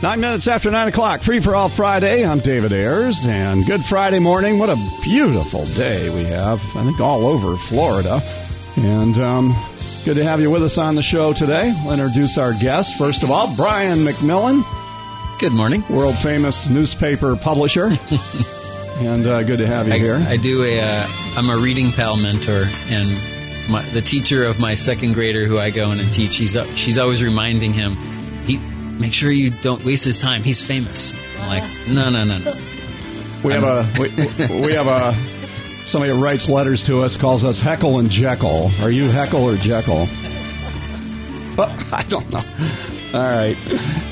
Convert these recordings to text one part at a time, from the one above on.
Nine minutes after nine o'clock, free for all Friday. I'm David Ayers, and good Friday morning. What a beautiful day we have, I think, all over Florida. And um, good to have you with us on the show today. We'll introduce our guest. First of all, Brian McMillan. Good morning. World famous newspaper publisher. and uh, good to have you I, here. I do a, uh, I'm a reading pal mentor, and my, the teacher of my second grader who I go in and teach, she's, she's always reminding him, make sure you don't waste his time. He's famous. I'm like, no, no, no, no. We have a we, we have a somebody who writes letters to us calls us Heckle and Jeckle. Are you Heckle or Jeckle? Oh, I don't know. All right.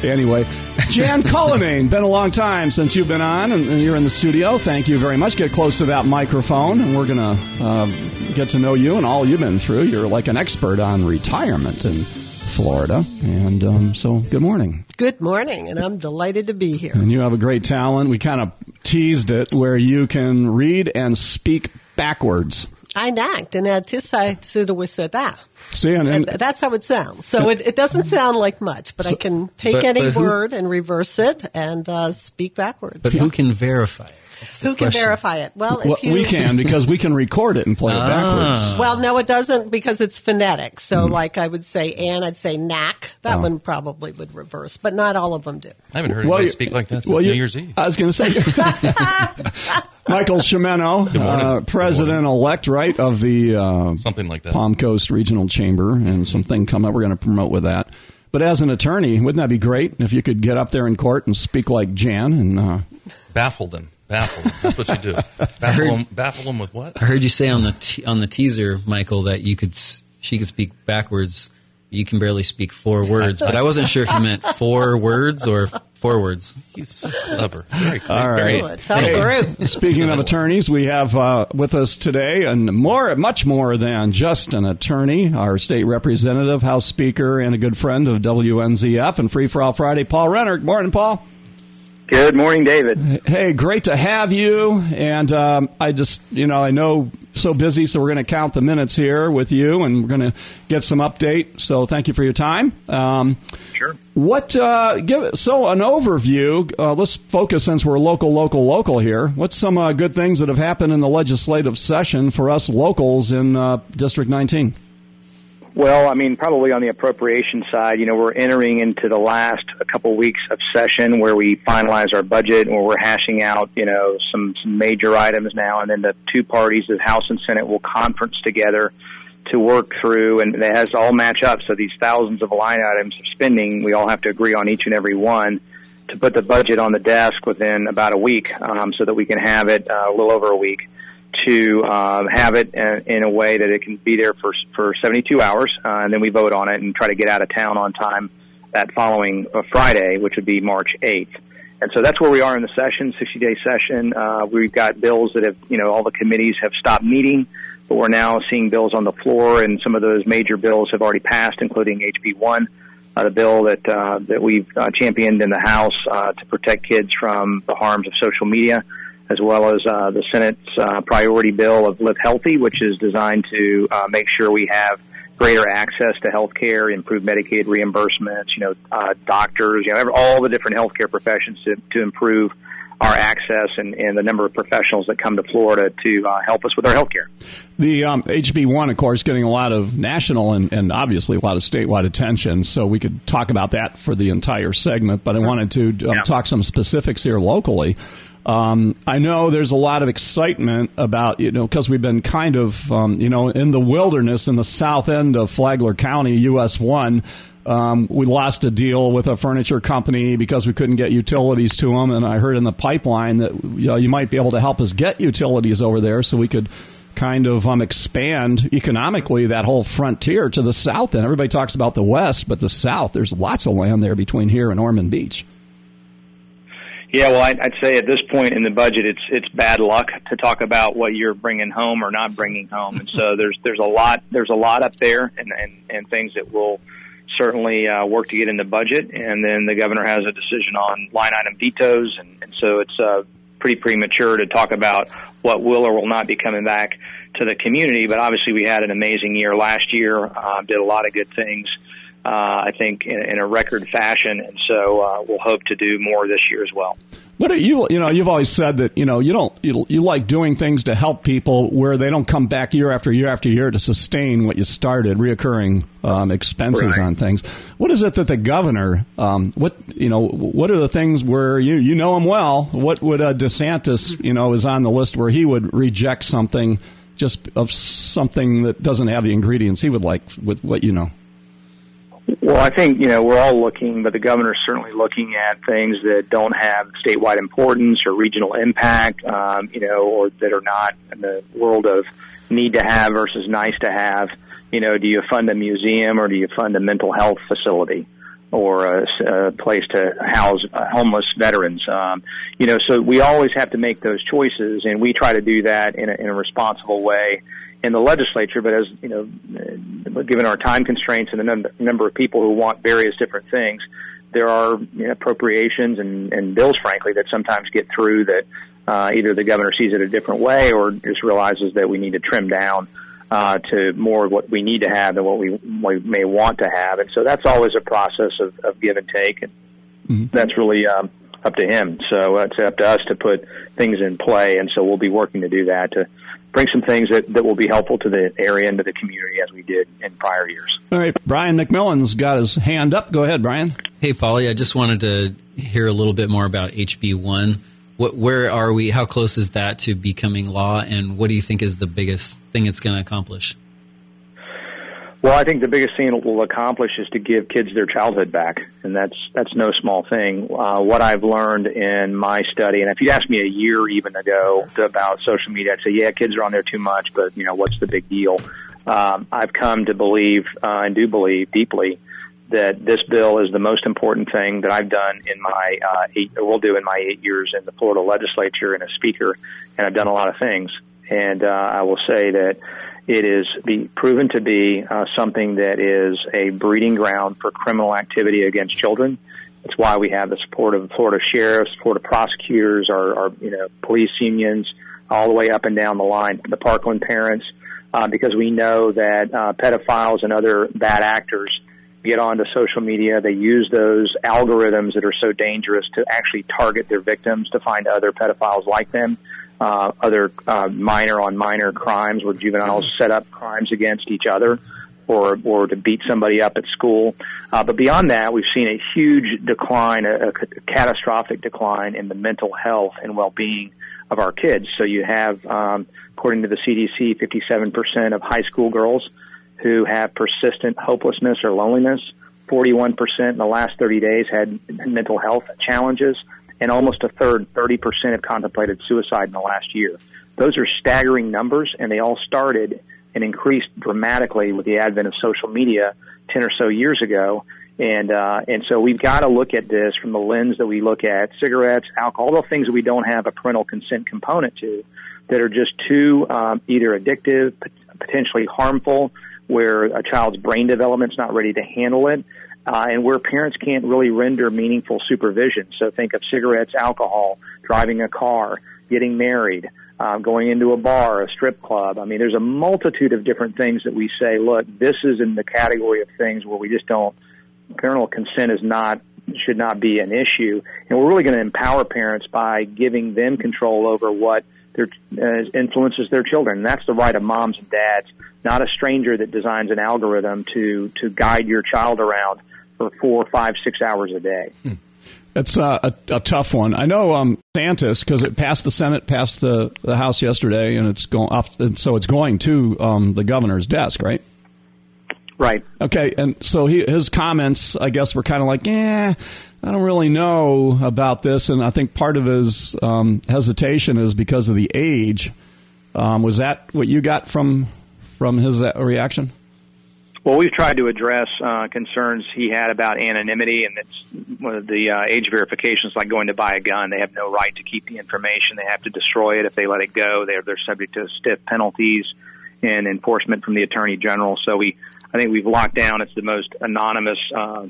Anyway, Jan Cullinane, been a long time since you've been on, and, and, you're in the studio. Thank you very much. Get close to that microphone, and we're going to uh, get to know you and all you've been through. You're like an expert on retirement and Florida. And um, so, good morning. Good morning, and I'm delighted to be here. And you have a great talent. We kind of teased it where you can read and speak backwards. I nacked, and at this I said that. See, and, and, and, that's how it sounds. So it, it doesn't sound like much, but so, I can take but, any but who, word and reverse it and uh, speak backwards. But yeah. who can verify it? Who can question. verify it? Well, well you, we can because we can record it and play it ah. backwards. Well, no, it doesn't because it's phonetic. So, mm. like I would say, and I'd say knack. That oh. one probably would reverse, but not all of them do. I haven't heard well, anybody speak like that since well, New Year's Eve. I was going to say. Michael Chiumento, uh, president elect, right, of the uh, something like that Palm Coast Regional Chamber, and something come up. We're going to promote with that. But as an attorney, wouldn't that be great if you could get up there in court and speak like Jan and uh, baffle them? Baffle them. That's what you do. Baffle, heard, them, baffle them with what? I heard you say on the te- on the teaser, Michael, that you could she could speak backwards. You can barely speak four words, but I wasn't sure if you meant four words or four words. He's so clever. Very clever. All right. Hey, speaking of attorneys, we have uh, with us today, and more, much more than just an attorney, our state representative, House Speaker, and a good friend of WNZF and Free for All Friday, Paul Renner. Morning, Paul. Good morning, David. Hey, great to have you. And um, I just, you know, I know so busy, so we're going to count the minutes here with you, and we're going to get some update. So thank you for your time. Um, sure. What? Uh, give so an overview. Uh, let's focus since we're local, local, local here. What's some uh, good things that have happened in the legislative session for us locals in uh, District 19? Well, I mean, probably on the appropriation side, you know, we're entering into the last a couple weeks of session where we finalize our budget, where we're hashing out, you know, some, some major items now, and then the two parties, the House and Senate, will conference together to work through, and it has to all match up. So these thousands of line items of spending, we all have to agree on each and every one to put the budget on the desk within about a week, um, so that we can have it uh, a little over a week to um, have it in, in, a way that it can be there for for 72 hours, uh, and then we vote on it and try to get out of town on time that following uh, Friday, which would be March 8th. And so that's where we are in the session, 60 day session. Uh, we've got bills that have, you know, all the committees have stopped meeting, but we're now seeing bills on the floor, and some of those major bills have already passed, including HB 1. Uh, the bill that uh, that we've uh, championed in the House uh, to protect kids from the harms of social media as well as uh, the Senate's uh, priority bill of Live Healthy, which is designed to uh, make sure we have greater access to health care, improve Medicaid reimbursements, you know, uh, doctors, you know, all the different healthcare professions to, to improve our access and, and, the number of professionals that come to Florida to uh, help us with our health care. The um, HB1, of course, getting a lot of national and, and, obviously a lot of statewide attention, so we could talk about that for the entire segment, but I wanted to um, yeah. talk some specifics here locally. Um, I know there's a lot of excitement about, you know, because we've been kind of, um, you know, in the wilderness in the south end of Flagler County, US 1. Um, we lost a deal with a furniture company because we couldn't get utilities to them. And I heard in the pipeline that you, know, you might be able to help us get utilities over there so we could kind of um, expand economically that whole frontier to the south And Everybody talks about the west, but the south, there's lots of land there between here and Ormond Beach. Yeah, well, I'd, I'd say at this point in the budget, it's it's bad luck to talk about what you're bringing home or not bringing home, and so there's there's a lot there's a lot up there, and and, and things that will certainly uh, work to get in the budget, and then the governor has a decision on line item vetoes, and, and so it's uh, pretty premature to talk about what will or will not be coming back to the community. But obviously, we had an amazing year last year, uh, did a lot of good things uh, I think, in, in a record fashion. And so uh, we'll hope to do more this year as well. But you, you know, you've always said that you know you don't you, you like doing things to help people where they don't come back year after year after year to sustain what you started, reoccurring um, expenses right. on things. What is it that the governor? Um, what you know? What are the things where you you know him well? What would uh, DeSantis you know is on the list where he would reject something just of something that doesn't have the ingredients he would like with what you know? Well, I think you know we're all looking, but the governor's certainly looking at things that don't have statewide importance or regional impact, um, you know, or that are not in the world of need to have versus nice to have. You know, do you fund a museum or do you fund a mental health facility? or a, a place to house homeless veterans. Um, you know, so we always have to make those choices, and we try to do that in a, in a responsible way in the legislature, but as you know, given our time constraints and the number, number of people who want various different things, there are you know, appropriations and, and bills, frankly, that sometimes get through that uh, either the governor sees it a different way or just realizes that we need to trim down uh, to more of what we need to have than what we, we may want to have. And so that's always a process of, of give and take. And mm-hmm. that's really um, up to him. So it's up to us to put things in play. And so we'll be working to do that to bring some things that, that will be helpful to the area and to the community as we did in prior years. All right, Brian McMillan's got his hand up. Go ahead, Brian. Hey, Polly, I just wanted to hear a little bit more about HB one. What, where are we? How close is that to becoming law? And what do you think is the biggest thing it's going to accomplish? Well, I think the biggest thing it will accomplish is to give kids their childhood back, and that's that's no small thing. Uh, what I've learned in my study, and if you'd asked me a year even ago about social media, I'd say, yeah, kids are on there too much, but you know, what's the big deal? Um, I've come to believe uh, and do believe deeply that this bill is the most important thing that I've done in my uh, eight, will do in my eight years in the Florida legislature and a speaker, and I've done a lot of things. And uh, I will say that it is be proven to be uh, something that is a breeding ground for criminal activity against children. It's why we have the support of Florida sheriffs, Florida prosecutors, our, our you know police unions, all the way up and down the line, the Parkland parents, uh, because we know that uh, pedophiles and other bad actors get onto social media. They use those algorithms that are so dangerous to actually target their victims to find other pedophiles like them uh, other uh, minor on minor crimes where juveniles set up crimes against each other or or to beat somebody up at school. Uh, but beyond that, we've seen a huge decline, a, a catastrophic decline in the mental health and well-being of our kids. So you have, um, according to the CDC, 57% of high school girls who have persistent hopelessness or loneliness. 41% in the last 30 days had mental health challenges and almost a third, 30%, have contemplated suicide in the last year. Those are staggering numbers, and they all started and increased dramatically with the advent of social media 10 or so years ago. And, uh, and so we've got to look at this from the lens that we look at cigarettes, alcohol, all the things that we don't have a parental consent component to that are just too um, either addictive, potentially harmful, where a child's brain development's not ready to handle it, uh, and where parents can't really render meaningful supervision. So think of cigarettes, alcohol, driving a car, getting married, uh, going into a bar, a strip club. I mean, there's a multitude of different things that we say, look, this is in the category of things where we just don't, parental consent is not, should not be an issue. And we're really going to empower parents by giving them control over what their, uh, influences their children. And that's the right of moms and dads, not a stranger that designs an algorithm to, to guide your child around for four, five, six hours a day. Hmm. It's uh, a, a, tough one. I know um, Santis because it passed the Senate, passed the, the House yesterday, and it's going off. And so it's going to um, the governor's desk, right? Right. Okay, and so he, his comments, I guess, were kind of like, "Yeah, I don't really know about this," and I think part of his um, hesitation is because of the age. Um, was that what you got from from his uh, reaction? Well, we've tried to address uh, concerns he had about anonymity, and it's one of the uh, age verifications like going to buy a gun. They have no right to keep the information; they have to destroy it if they let it go. They're they're subject to stiff penalties and enforcement from the attorney general. So we, I think we've locked down. It's the most anonymous uh,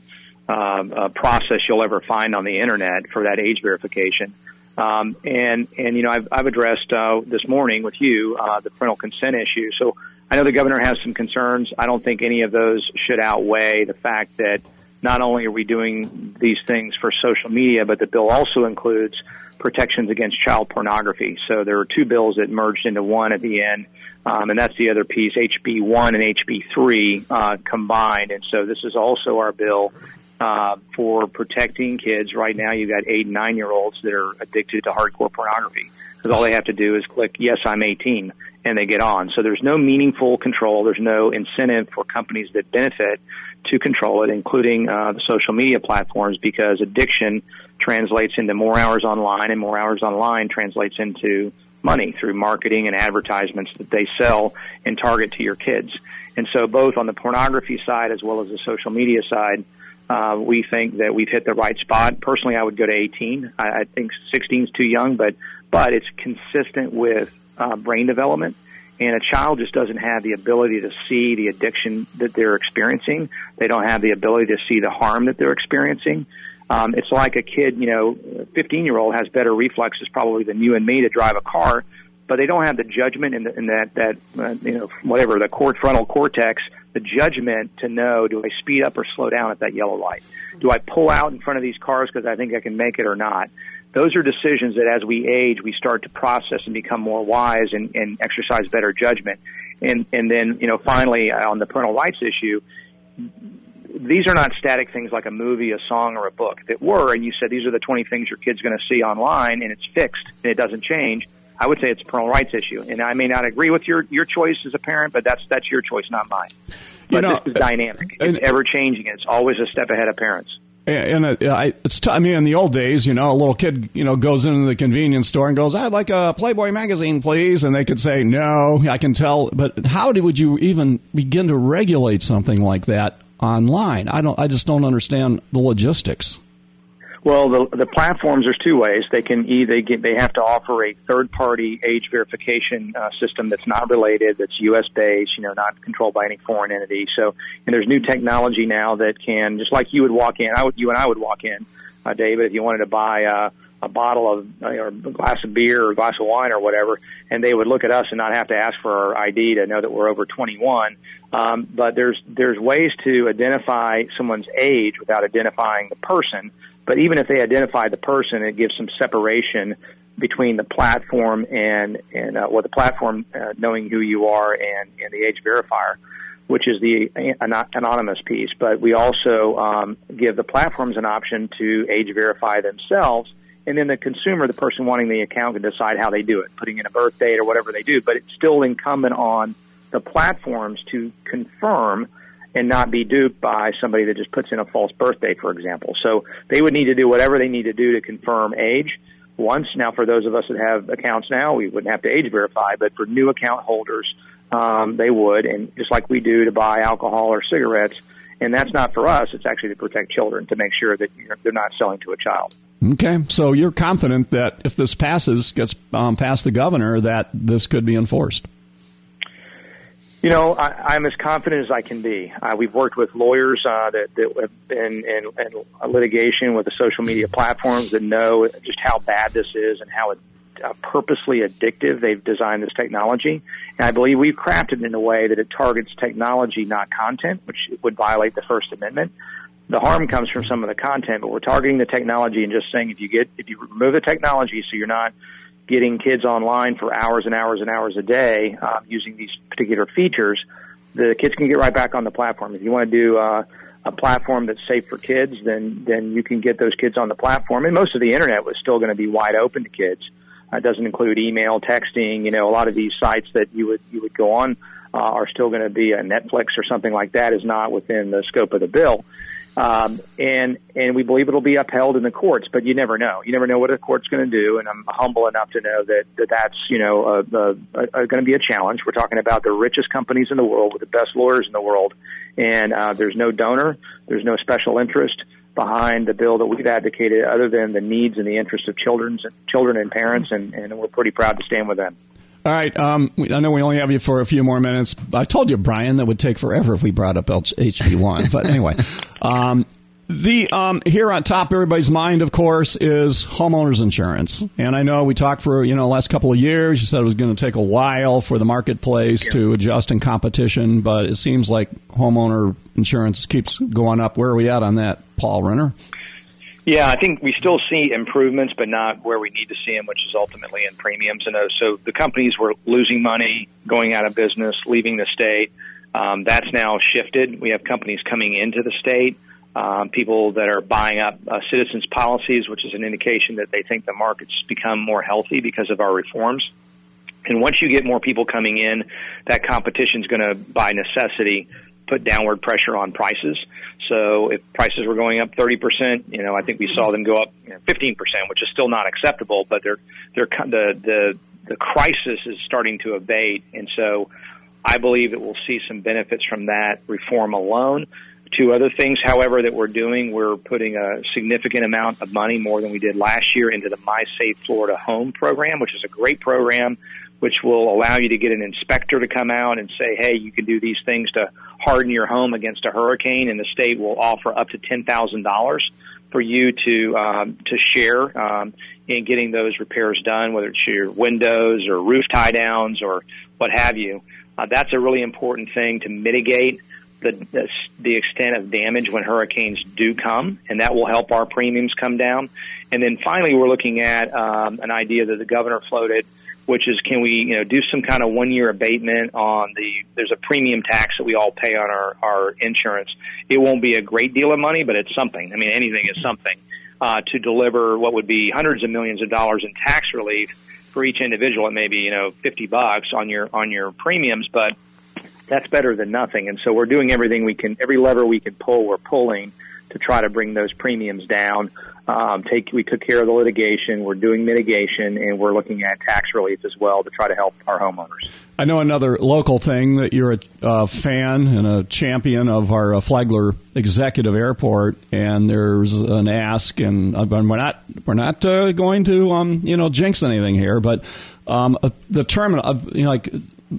uh, uh, process you'll ever find on the internet for that age verification. Um, and and you know I've I've addressed uh, this morning with you uh, the parental consent issue. So I know the governor has some concerns. I don't think any of those should outweigh the fact that not only are we doing these things for social media, but the bill also includes protections against child pornography. So there are two bills that merged into one at the end, um, and that's the other piece, HB 1 and HB 3 uh, combined. And so this is also our bill uh, for protecting kids. Right now, you've got eight nine year olds that are addicted to hardcore pornography because all they have to do is click, yes, I'm 18, and they get on. So there's no meaningful control. There's no incentive for companies that benefit to control it, including uh, the social media platforms, because addiction translates into more hours online, and more hours online translates into money through marketing and advertisements that they sell and target to your kids. And so, both on the pornography side as well as the social media side, uh, we think that we've hit the right spot. Personally, I would go to 18. I, I think 16 is too young, but but it's consistent with uh, brain development and a child just doesn't have the ability to see the addiction that they're experiencing. They don't have the ability to see the harm that they're experiencing. Um, it's like a kid, you know, 15 year old has better reflexes probably than you and me to drive a car, but they don't have the judgment and, the, and that, that, uh, you know, whatever, the cord frontal cortex, the judgment to know, do I speed up or slow down at that yellow light? Do I pull out in front of these cars because I think I can make it or not? those are decisions that as we age, we start to process and become more wise and, and exercise better judgment. And, and then, you know, finally uh, on the parental rights issue, these are not static things like a movie, a song, or a book. If it were, and you said these are the 20 things your kid's going to see online and it's fixed and it doesn't change, I would say it's a parental rights issue. And I may not agree with your, your choice as a parent, but that's, that's your choice, not mine. But you know, this is dynamic. It's ever changing. It's always a step ahead of parents. And uh, it, I, it's t- I mean, in the old days, you know, a little kid, you know, goes into the convenience store and goes, "I'd like a Playboy magazine, please," and they could say, "No, I can tell." But how do, would you even begin to regulate something like that online? I don't. I just don't understand the logistics. Well, the the platforms there's two ways. They can either get, they have to offer a third party age verification uh, system that's not related, that's U.S. based, you know, not controlled by any foreign entity. So, and there's new technology now that can just like you would walk in, I would, you and I would walk in, uh, David, if you wanted to buy uh, a bottle of uh, or a glass of beer or a glass of wine or whatever, and they would look at us and not have to ask for our ID to know that we're over 21. Um, but there's there's ways to identify someone's age without identifying the person. But even if they identify the person, it gives some separation between the platform and and uh, well, the platform uh, knowing who you are and and the age verifier, which is the anonymous piece. But we also um, give the platforms an option to age verify themselves, and then the consumer, the person wanting the account, can decide how they do it, putting in a birth date or whatever they do. But it's still incumbent on the platforms to confirm and not be duped by somebody that just puts in a false birthday, for example. So they would need to do whatever they need to do to confirm age once. Now, for those of us that have accounts now, we wouldn't have to age verify, but for new account holders, um, they would, and just like we do to buy alcohol or cigarettes. And that's not for us; it's actually to protect children to make sure that they're not selling to a child. Okay, so you're confident that if this passes, gets um, past the governor, that this could be enforced. You know, I, I'm as confident as I can be. Uh, we've worked with lawyers uh, that, that have been in, in litigation with the social media platforms that know just how bad this is and how it, uh, purposely addictive they've designed this technology. And I believe we've crafted it in a way that it targets technology, not content, which would violate the First Amendment. The harm comes from some of the content, but we're targeting the technology and just saying if you get if you remove the technology, so you're not getting kids online for hours and hours and hours a day uh, using these particular features, the kids can get right back on the platform. If you want to do uh, a platform that's safe for kids, then then you can get those kids on the platform. And most of the internet was still going to be wide open to kids. It doesn't include email, texting. You know, a lot of these sites that you would you would go on uh, are still going to be a Netflix or something like that. Is not within the scope of the bill. Um, and and we believe it'll be upheld in the courts, but you never know. You never know what a court's going to do, and I'm humble enough to know that, that that's you know going to be a challenge. We're talking about the richest companies in the world with the best lawyers in the world, and uh, there's no donor, there's no special interest behind the bill that we've advocated, other than the needs and the interests of children's children and parents, and, and we're pretty proud to stand with them. All right. Um, I know we only have you for a few more minutes. I told you, Brian, that would take forever if we brought up HB1. but anyway, um, The um, here on top, everybody's mind, of course, is homeowners insurance. And I know we talked for you know the last couple of years. You said it was going to take a while for the marketplace yeah. to adjust in competition, but it seems like homeowner insurance keeps going up. Where are we at on that, Paul Renner? Yeah, I think we still see improvements, but not where we need to see them, which is ultimately in premiums. And uh, so the companies were losing money, going out of business, leaving the state. Um, that's now shifted. We have companies coming into the state, um, people that are buying up uh, citizens' policies, which is an indication that they think the market's become more healthy because of our reforms. And once you get more people coming in, that competition is going to, by necessity, put downward pressure on prices. So if prices were going up 30%, you know, I think we saw them go up you know, 15%, which is still not acceptable, but they're, they're, the, the, the crisis is starting to abate. And so I believe that we'll see some benefits from that reform alone. Two other things, however, that we're doing, we're putting a significant amount of money, more than we did last year, into the My Safe Florida Home program, which is a great program which will allow you to get an inspector to come out and say, hey, you can do these things to harden your home against a hurricane, and the state will offer up to ten thousand dollars for you to um, to share um, in getting those repairs done, whether it's your windows or roof tie downs or what have you. Uh, that's a really important thing to mitigate the, the the extent of damage when hurricanes do come, and that will help our premiums come down. And then finally, we're looking at um, an idea that the governor floated which is can we you know do some kind of one year abatement on the there's a premium tax that we all pay on our our insurance. It won't be a great deal of money, but it's something. I mean, anything is something uh, to deliver what would be hundreds of millions of dollars in tax relief for each individual. It may be you know fifty bucks on your on your premiums, but that's better than nothing. And so we're doing everything we can, every lever we can pull, we're pulling to try to bring those premiums down um, take we took care of the litigation. We're doing mitigation, and we're looking at tax relief as well to try to help our homeowners. I know another local thing that you're a uh, fan and a champion of our uh, Flagler Executive Airport, and there's an ask, and uh, we're not we're not uh, going to um, you know jinx anything here, but um, the terminal, you know, like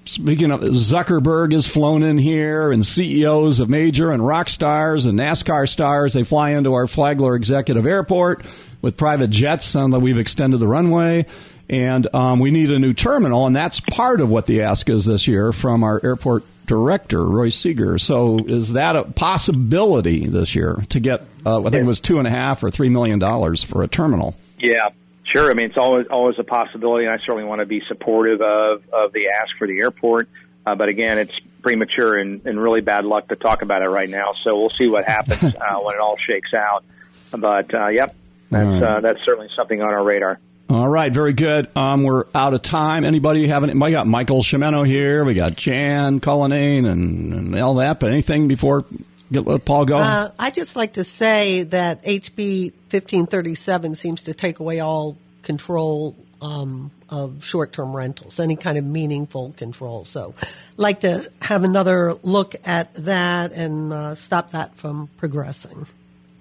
speaking of Zuckerberg has flown in here, and CEOs of major and rock stars and NASCAR stars they fly into our Flagler Executive Airport with private jets. And that we've extended the runway, and um, we need a new terminal, and that's part of what the ask is this year from our airport director Roy Sieger. So is that a possibility this year to get? Uh, I think it was two and a half or three million dollars for a terminal. Yeah, Sure. I mean, it's always always a possibility, and I certainly want to be supportive of of the ask for the airport. Uh, but again, it's premature and, and really bad luck to talk about it right now. So we'll see what happens uh, when it all shakes out. But uh, yep, that's uh, that's certainly something on our radar. All right, very good. Um, we're out of time. Anybody have any? We got Michael Chiumento here. We got Jan Cullinane and, and all that. But anything before let Paul go? Uh, I just like to say that HB 1537 seems to take away all control um, of short-term rentals, any kind of meaningful control. So, like to have another look at that and uh, stop that from progressing.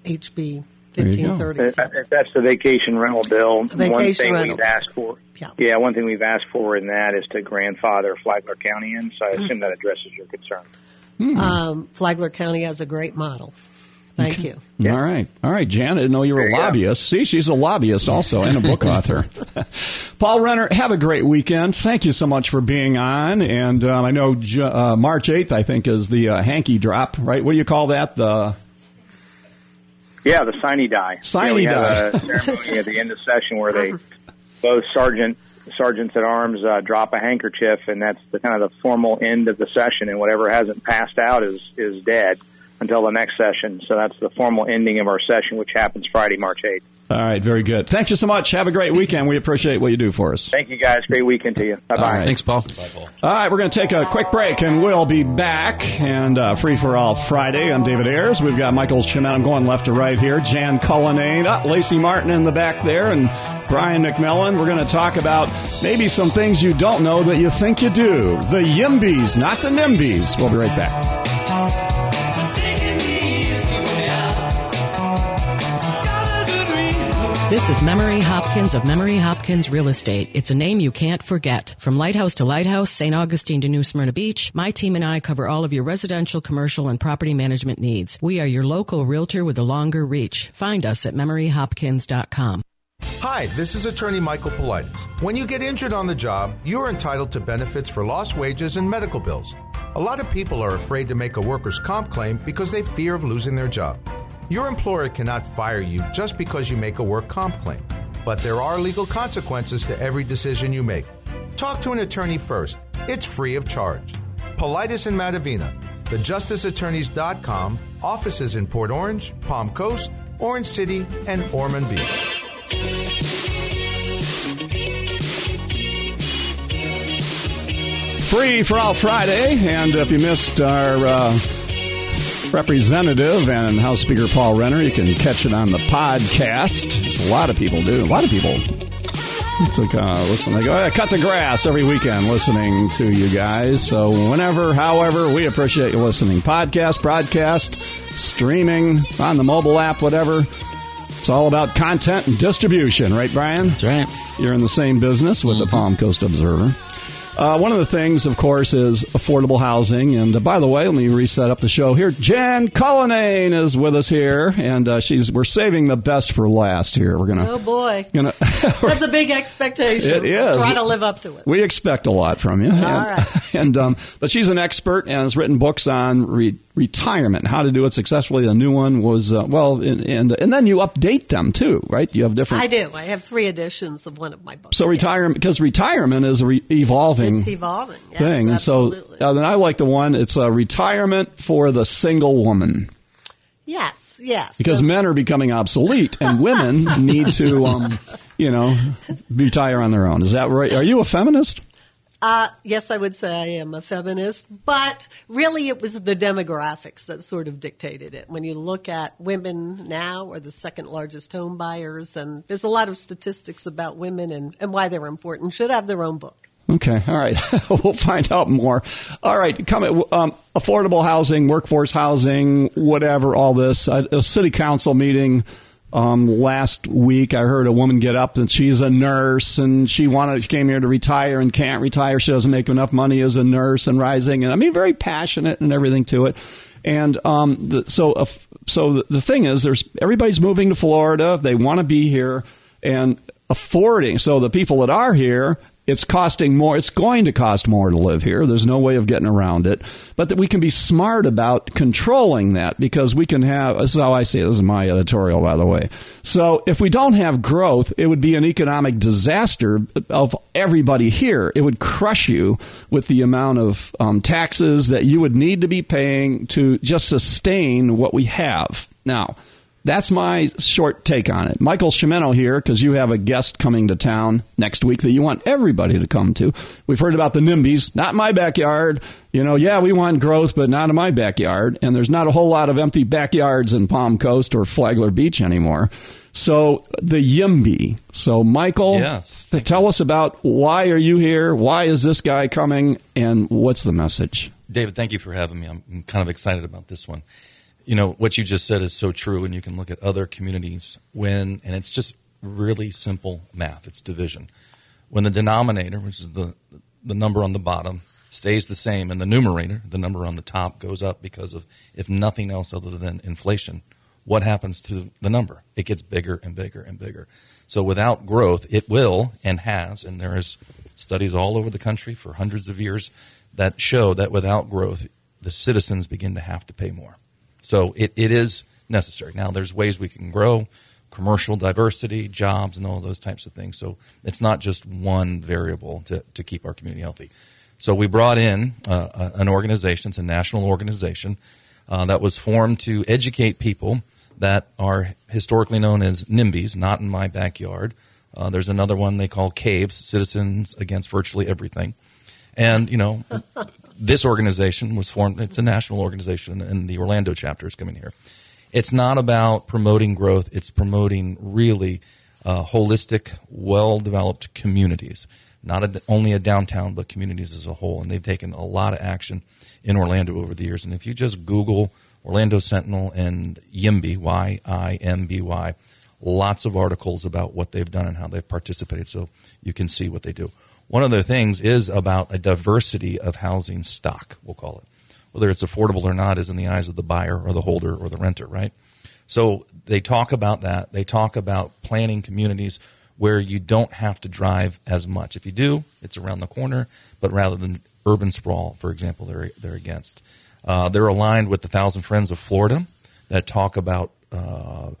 HB 1537. That's the vacation rental bill, vacation one thing rental. we've asked for. Yeah. yeah, one thing we've asked for in that is to grandfather Flagler County in. So I assume mm-hmm. that addresses your concern. Mm. Um, Flagler County has a great model. Thank you. Yeah. All right. All right, Jan. I didn't know you were a lobbyist. See, she's a lobbyist also and a book author. Paul Renner, have a great weekend. Thank you so much for being on. And um, I know uh, March 8th, I think, is the uh, hanky drop, right? What do you call that? The Yeah, the sine die. Sine yeah, die. a ceremony at the end of session where they, both sergeant sergeants at arms uh, drop a handkerchief, and that's the kind of the formal end of the session. And whatever hasn't passed out is is dead until the next session. So that's the formal ending of our session, which happens Friday, March 8th. All right, very good. Thank you so much. Have a great weekend. We appreciate what you do for us. Thank you, guys. Great weekend to you. Bye bye. Right. Thanks, Paul. Bye, Paul. All right, we're going to take a quick break and we'll be back. And uh, Free for All Friday. I'm David Ayers. We've got Michael Shimon. I'm going left to right here. Jan Cullinane, uh, Lacey Martin in the back there, and Brian McMillan. We're going to talk about maybe some things you don't know that you think you do. The Yimbies, not the Nimbies. We'll be right back. This is Memory Hopkins of Memory Hopkins Real Estate. It's a name you can't forget. From lighthouse to lighthouse, St. Augustine to New Smyrna Beach, my team and I cover all of your residential, commercial, and property management needs. We are your local realtor with a longer reach. Find us at memoryhopkins.com. Hi, this is attorney Michael Politis. When you get injured on the job, you are entitled to benefits for lost wages and medical bills. A lot of people are afraid to make a workers' comp claim because they fear of losing their job. Your employer cannot fire you just because you make a work comp claim, but there are legal consequences to every decision you make. Talk to an attorney first. It's free of charge. Politis and Matovina, thejusticeattorneys.com, offices in Port Orange, Palm Coast, Orange City, and Ormond Beach. Free for all Friday, and if you missed our uh, Representative and House Speaker Paul Renner. You can catch it on the podcast. As a lot of people do. A lot of people. It's like, uh, listen, they go, I cut the grass every weekend listening to you guys. So, whenever, however, we appreciate you listening. Podcast, broadcast, streaming, on the mobile app, whatever. It's all about content and distribution, right, Brian? That's right. You're in the same business with mm-hmm. the Palm Coast Observer. Uh, one of the things, of course, is affordable housing. And uh, by the way, let me reset up the show here. Jan Cullinane is with us here, and uh, she's we're saving the best for last. Here, we're gonna. Oh boy, gonna, that's a big expectation. It is. Try to live up to it. We expect a lot from you. All and, right. and um, but she's an expert and has written books on re- retirement, how to do it successfully. The new one was uh, well, and, and, and then you update them too, right? You have different. I do. I have three editions of one of my books. So retirement because retirement is re- evolving. It's evolving yes, thing. Absolutely. So uh, then I like the one. It's a retirement for the single woman. Yes, yes. Because so, men are becoming obsolete and women need to, um, you know, retire on their own. Is that right? Are you a feminist? Uh, yes, I would say I am a feminist, but really it was the demographics that sort of dictated it. When you look at women now are the second largest home buyers, and there's a lot of statistics about women and, and why they're important, should have their own book. Okay, all right. we'll find out more. All right, come um, affordable housing, workforce housing, whatever. All this. A, a city council meeting um, last week, I heard a woman get up and she's a nurse and she wanted, she came here to retire and can't retire. She doesn't make enough money as a nurse and rising. And I mean, very passionate and everything to it. And um, the, so, uh, so the, the thing is, there's everybody's moving to Florida. They want to be here and affording. So the people that are here it's costing more. It's going to cost more to live here. There's no way of getting around it. But that we can be smart about controlling that because we can have, this is how I see it. This is my editorial, by the way. So if we don't have growth, it would be an economic disaster of everybody here. It would crush you with the amount of um, taxes that you would need to be paying to just sustain what we have. Now, that's my short take on it. Michael Chiumento here because you have a guest coming to town next week that you want everybody to come to. We've heard about the NIMBYs, not my backyard. You know, yeah, we want growth, but not in my backyard. And there's not a whole lot of empty backyards in Palm Coast or Flagler Beach anymore. So the YIMBY. So Michael, yes, tell you. us about why are you here? Why is this guy coming? And what's the message? David, thank you for having me. I'm kind of excited about this one you know what you just said is so true and you can look at other communities when and it's just really simple math it's division. When the denominator which is the the number on the bottom stays the same and the numerator the number on the top goes up because of if nothing else other than inflation what happens to the number? It gets bigger and bigger and bigger. So without growth it will and has and there is studies all over the country for hundreds of years that show that without growth the citizens begin to have to pay more so it, it is necessary. Now, there's ways we can grow commercial diversity, jobs, and all those types of things. So it's not just one variable to, to keep our community healthy. So we brought in uh, an organization, it's a national organization uh, that was formed to educate people that are historically known as NIMBYs, not in my backyard. Uh, there's another one they call CAVES, Citizens Against Virtually Everything. And, you know, this organization was formed, it's a national organization, and the Orlando chapter is coming here. It's not about promoting growth, it's promoting really uh, holistic, well developed communities. Not a, only a downtown, but communities as a whole. And they've taken a lot of action in Orlando over the years. And if you just Google Orlando Sentinel and YIMBY, Y I M B Y, lots of articles about what they've done and how they've participated so you can see what they do. One of the things is about a diversity of housing stock, we'll call it. Whether it's affordable or not is in the eyes of the buyer or the holder or the renter, right? So they talk about that. They talk about planning communities where you don't have to drive as much. If you do, it's around the corner, but rather than urban sprawl, for example, they're, they're against. Uh, they're aligned with the Thousand Friends of Florida that talk about uh,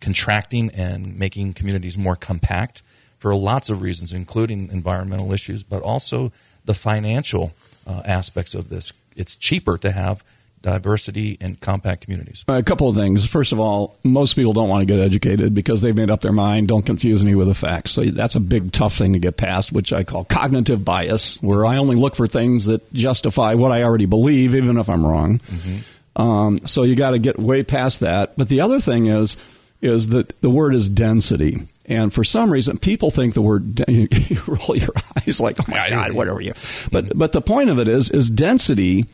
contracting and making communities more compact for lots of reasons, including environmental issues, but also the financial uh, aspects of this. It's cheaper to have diversity and compact communities? A couple of things. First of all, most people don't want to get educated because they've made up their mind. Don't confuse me with the facts. So that's a big, tough thing to get past, which I call cognitive bias, where I only look for things that justify what I already believe, even if I'm wrong. Mm-hmm. Um, so you got to get way past that. But the other thing is, is that the word is density. And for some reason, people think the word you roll your eyes like, "Oh my God, whatever you." But but the point of it is is density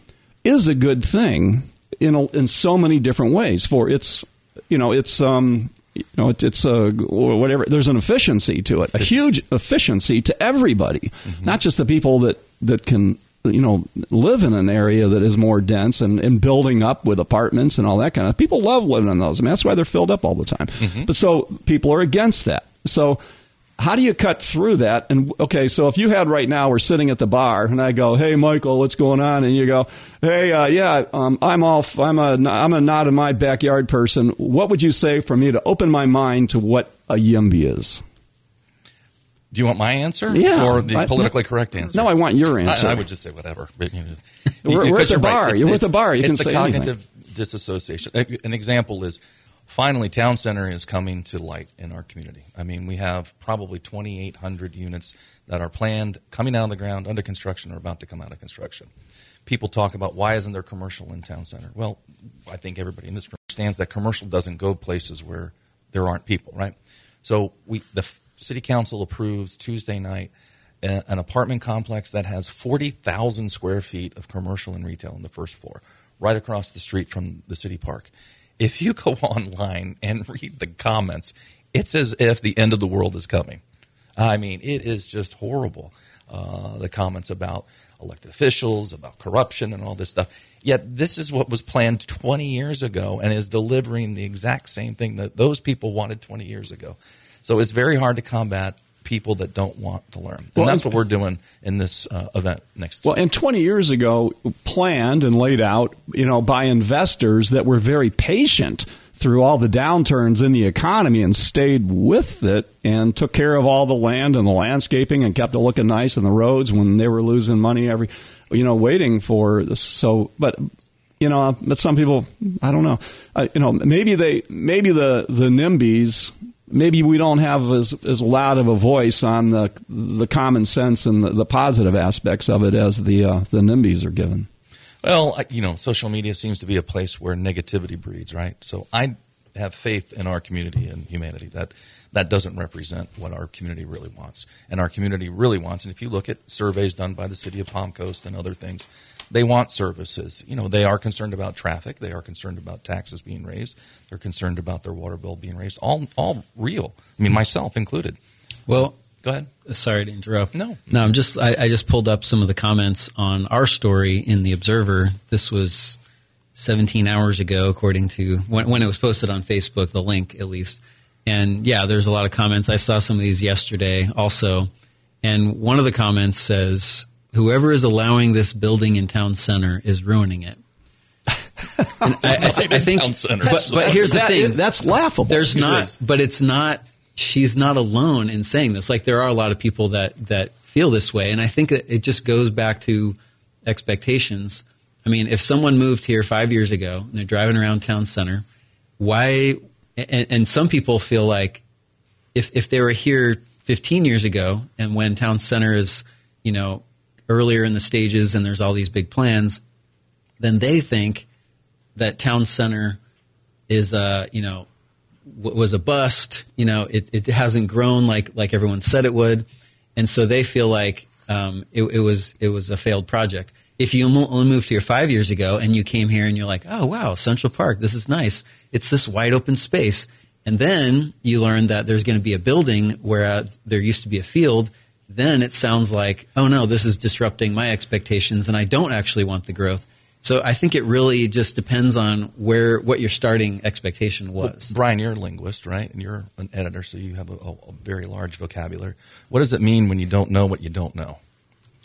is a good thing in a, in so many different ways. For it's you know it's um you know it, it's a whatever. There's an efficiency to it, a huge efficiency to everybody, mm-hmm. not just the people that that can you know live in an area that is more dense and, and building up with apartments and all that kind of people love living in those I mean, that's why they're filled up all the time mm-hmm. but so people are against that so how do you cut through that? And okay, so if you had right now, we're sitting at the bar, and I go, "Hey, Michael, what's going on?" And you go, "Hey, uh, yeah, um, I'm off. I'm a I'm a not in my backyard person. What would you say for me to open my mind to what a YIMBY is?" Do you want my answer? Yeah, or the I, politically correct answer? No, I want your answer. I, I would just say whatever. we're, we're at the bar. Right. You're at the bar. You it's the cognitive anything. disassociation. An example is finally, Town Center is coming to light in our community. I mean, we have probably 2,800 units that are planned, coming out of the ground, under construction, or about to come out of construction. People talk about why isn't there commercial in Town Center? Well, I think everybody in this room understands that commercial doesn't go places where there aren't people, right? So we, the city council approves Tuesday night an apartment complex that has 40,000 square feet of commercial and retail on the first floor, right across the street from the city park if you go online and read the comments, it's as if the end of the world is coming. I mean, it is just horrible. Uh, the comments about elected officials, about corruption, and all this stuff. Yet this is what was planned 20 years ago and is delivering the exact same thing that those people wanted 20 years ago. So it's very hard to combat people that don't want to learn. And well, that's what we're doing in this uh, event next. Well, and 20 years ago, planned and laid out, you know, by investors that were very patient through all the downturns in the economy and stayed with it and took care of all the land and the landscaping and kept it looking nice and the roads when they were losing money every, you know, waiting for this. So, but you know, but some people, I don't know, uh, you know, maybe they, maybe the the NIMBYs maybe we don't have as, as loud of a voice on the the common sense and the, the positive aspects of it as the uh, the NIMBYs are given. Well, you know, social media seems to be a place where negativity breeds, right? So I have faith in our community and humanity that that doesn't represent what our community really wants. And our community really wants, and if you look at surveys done by the city of Palm Coast and other things, they want services. You know, they are concerned about traffic. They are concerned about taxes being raised. They're concerned about their water bill being raised. All, all real. I mean, myself included. Well, go ahead. Uh, sorry to interrupt. No, no. I'm just. I, I just pulled up some of the comments on our story in the Observer. This was 17 hours ago, according to when, when it was posted on Facebook. The link, at least. And yeah, there's a lot of comments. I saw some of these yesterday also. And one of the comments says, whoever is allowing this building in town center is ruining it. I, I, th- I, think, but, but here's the thing: that's laughable. There's not, but it's not. She's not alone in saying this. Like there are a lot of people that that feel this way, and I think it just goes back to expectations. I mean, if someone moved here five years ago and they're driving around town center, why? And, and some people feel like if if they were here 15 years ago, and when town center is, you know, earlier in the stages and there's all these big plans, then they think that town center is a you know w- was a bust. You know, it, it hasn't grown like like everyone said it would, and so they feel like um, it, it, was it was a failed project. If you only moved here five years ago and you came here and you're like, oh wow, Central Park, this is nice. It's this wide open space. And then you learn that there's going to be a building where uh, there used to be a field. Then it sounds like, oh no, this is disrupting my expectations and I don't actually want the growth. So I think it really just depends on where what your starting expectation was. Well, Brian, you're a linguist, right? And you're an editor, so you have a, a, very large vocabulary. What does it mean when you don't know what you don't know?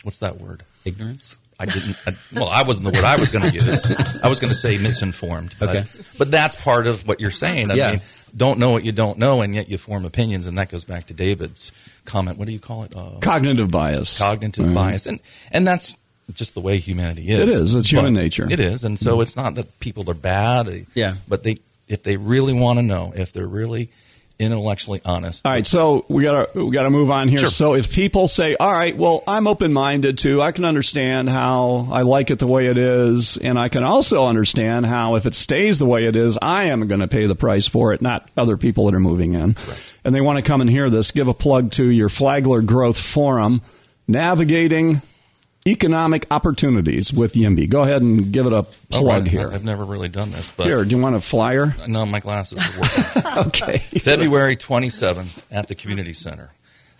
What's that word? Ignorance. I didn't. I, well, I wasn't the word I was going to use. I was going to say misinformed. Okay. But, but, that's part of what you're saying. I yeah. mean, don't know what you don't know, and yet you form opinions, and that goes back to David's comment. What do you call it? Uh, cognitive bias. Cognitive mm-hmm. bias, and and that's just the way humanity is. It is. It's human nature. It is, and so mm-hmm. it's not that people are bad. Yeah. But they, if they really want to know, if they're really intellectually honest. All right, so we got to we got to move on here. Sure. So if people say, "All right, well, I'm open-minded too. I can understand how I like it the way it is, and I can also understand how if it stays the way it is, I am going to pay the price for it, not other people that are moving in." And they want to come and hear this. Give a plug to your Flagler Growth Forum, navigating economic opportunities with YIMBY. Go ahead and give it a plug oh, here. I've never really done this, but here, do you want a flyer? No, my glasses are working. okay. February 27th at the community center,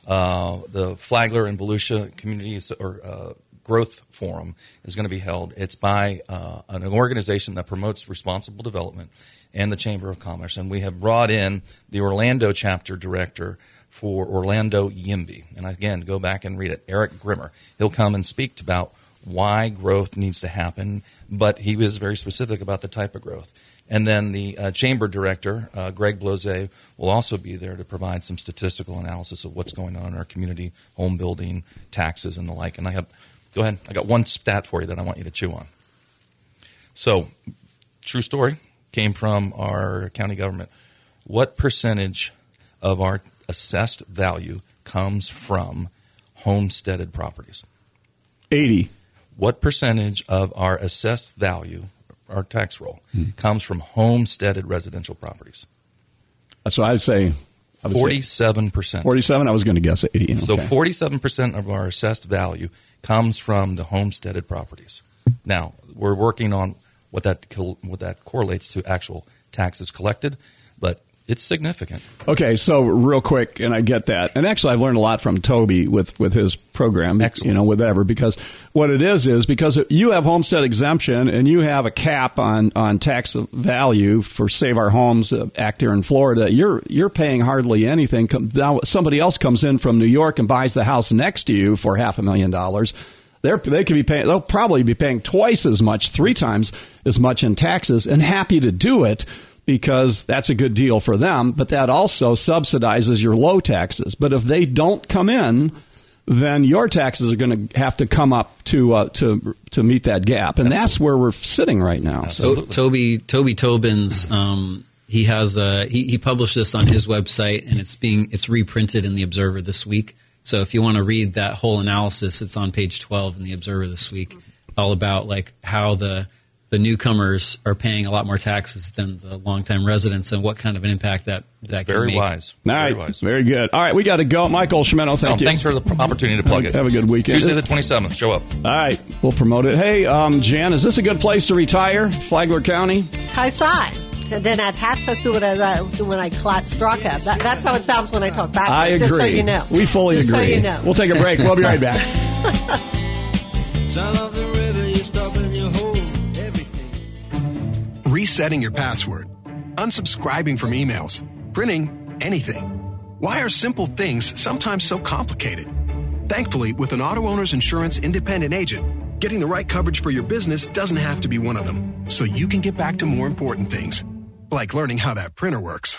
uh, the Flagler and Volusia Community or uh, Growth Forum is going to be held. It's by uh, an organization that promotes responsible development and the Chamber of Commerce, and we have brought in the Orlando chapter director for Orlando YIMBY. And again, go back and read it. Eric Grimmer. He'll come and speak about why growth needs to happen, but he was very specific about the type of growth. And then the uh, chamber director, uh, Greg Blose, will also be there to provide some statistical analysis of what's going on in our community, home building, taxes, and the like. And I have, go ahead, I got one stat for you that I want you to chew on. So, true story, came from our county government. What percentage of our assessed value comes from homesteaded properties? 80. What percentage of our assessed value, our tax roll, hmm. comes from homesteaded residential properties? That's So I'd say 47%. 47, I was going to guess 80. So 47% of our assessed value comes from the homesteaded properties. Now, we're working on what that what that correlates to actual taxes collected, but it's significant. Okay, so real quick, and I get that. And actually, I've learned a lot from Toby with, with his program, Excellent. you know, whatever, because what it is is because you have homestead exemption and you have a cap on, on tax value for Save Our Homes uh, Act here in Florida, you're, you're paying hardly anything. Now, somebody else comes in from New York and buys the house next to you for half a million dollars. They're, they could be paying, they'll probably be paying twice as much, three times as much in taxes and happy to do it because that's a good deal for them, but that also subsidizes your low taxes. But if they don't come in, then your taxes are going to have to come up to uh, to to meet that gap, and that's where we're sitting right now. So Toby Toby Tobin's um, he has a, he, he published this on his website, and it's being it's reprinted in the Observer this week. So if you want to read that whole analysis, it's on page twelve in the Observer this week, all about like how the the newcomers are paying a lot more taxes than the longtime residents, and what kind of an impact that that very make. wise. All right, very, wise. very good. All right, we got to go. Michael Chiumento, thank no, you. Thanks for the opportunity to plug have, it. Have a good weekend. Tuesday the twenty seventh. Show up. All right, we'll promote it. Hey, um, Jan, is this a good place to retire? Flagler County. Kaisai. And then that hat says to when I when I clot Straka. That, that's how it sounds when I talk back. I agree. Just so you know. We fully just agree. So you know. We'll take a break. We'll be right back. resetting your password, unsubscribing from emails, printing anything. Why are simple things sometimes so complicated? Thankfully, with an Auto Owners Insurance independent agent, getting the right coverage for your business doesn't have to be one of them, so you can get back to more important things, like learning how that printer works.